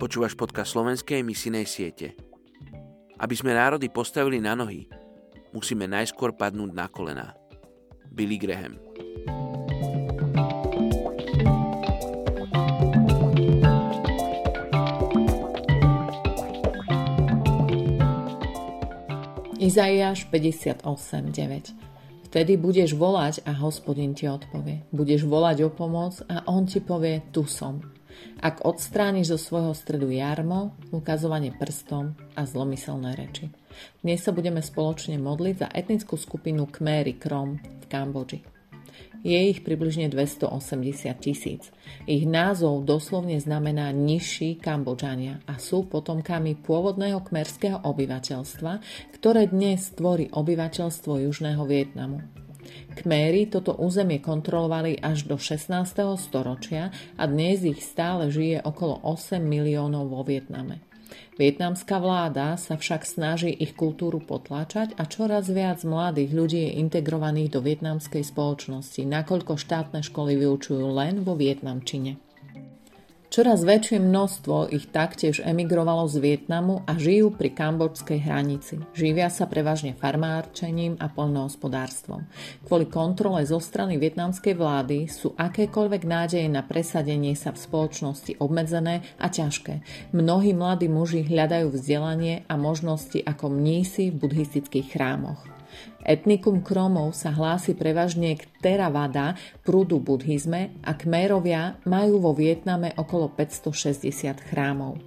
Počúvaš podcast slovenskej misinej siete. Aby sme národy postavili na nohy, musíme najskôr padnúť na kolená. Billy Graham Izaiáš 58.9 Vtedy budeš volať a hospodin ti odpovie. Budeš volať o pomoc a on ti povie, tu som. Ak odstrániš zo svojho stredu jarmo, ukazovanie prstom a zlomyselné reči. Dnes sa budeme spoločne modliť za etnickú skupinu Khmery Krom v Kambodži. Je ich približne 280 tisíc. Ich názov doslovne znamená nižší Kambodžania a sú potomkami pôvodného kmerského obyvateľstva, ktoré dnes tvorí obyvateľstvo južného Vietnamu. Kméry toto územie kontrolovali až do 16. storočia a dnes ich stále žije okolo 8 miliónov vo Vietname. Vietnamská vláda sa však snaží ich kultúru potláčať a čoraz viac mladých ľudí je integrovaných do vietnamskej spoločnosti, nakoľko štátne školy vyučujú len vo vietnamčine. Čoraz väčšie množstvo ich taktiež emigrovalo z Vietnamu a žijú pri kambodžskej hranici. Živia sa prevažne farmárčením a poľnohospodárstvom. Kvôli kontrole zo strany vietnamskej vlády sú akékoľvek nádeje na presadenie sa v spoločnosti obmedzené a ťažké. Mnohí mladí muži hľadajú vzdelanie a možnosti ako mnísi v buddhistických chrámoch. Etnikum Kromov sa hlási prevažne k Theravada, prúdu buddhizme a Kmérovia majú vo Vietname okolo 560 chrámov.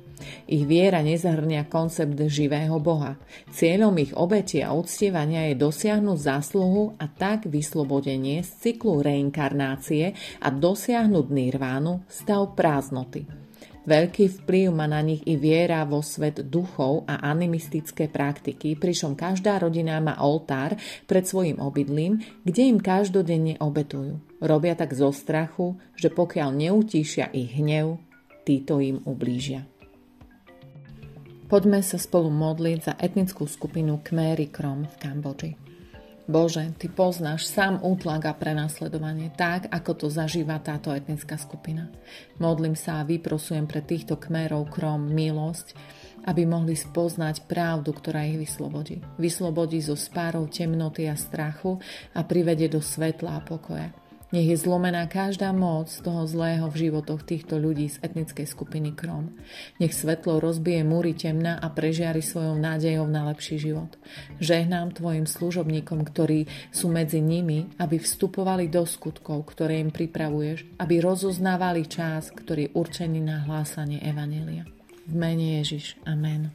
Ich viera nezahrňa koncept živého boha. Cieľom ich obeti a uctievania je dosiahnuť zásluhu a tak vyslobodenie z cyklu reinkarnácie a dosiahnuť nirvánu, stav prázdnoty. Veľký vplyv má na nich i viera vo svet duchov a animistické praktiky, pričom každá rodina má oltár pred svojim obydlím, kde im každodenne obetujú. Robia tak zo strachu, že pokiaľ neutíšia ich hnev, títo im ublížia. Poďme sa spolu modliť za etnickú skupinu Khmery Krom v Kambodži. Bože, Ty poznáš sám útlak a prenasledovanie tak, ako to zažíva táto etnická skupina. Modlím sa a vyprosujem pre týchto kmerov krom milosť, aby mohli spoznať pravdu, ktorá ich vyslobodí. Vyslobodí zo spárov temnoty a strachu a privede do svetla a pokoja. Nech je zlomená každá moc toho zlého v životoch týchto ľudí z etnickej skupiny Krom. Nech svetlo rozbije múry temna a prežiari svojou nádejou na lepší život. Žehnám tvojim služobníkom, ktorí sú medzi nimi, aby vstupovali do skutkov, ktoré im pripravuješ, aby rozoznávali čas, ktorý je určený na hlásanie Evanelia. V mene Ježiš. Amen.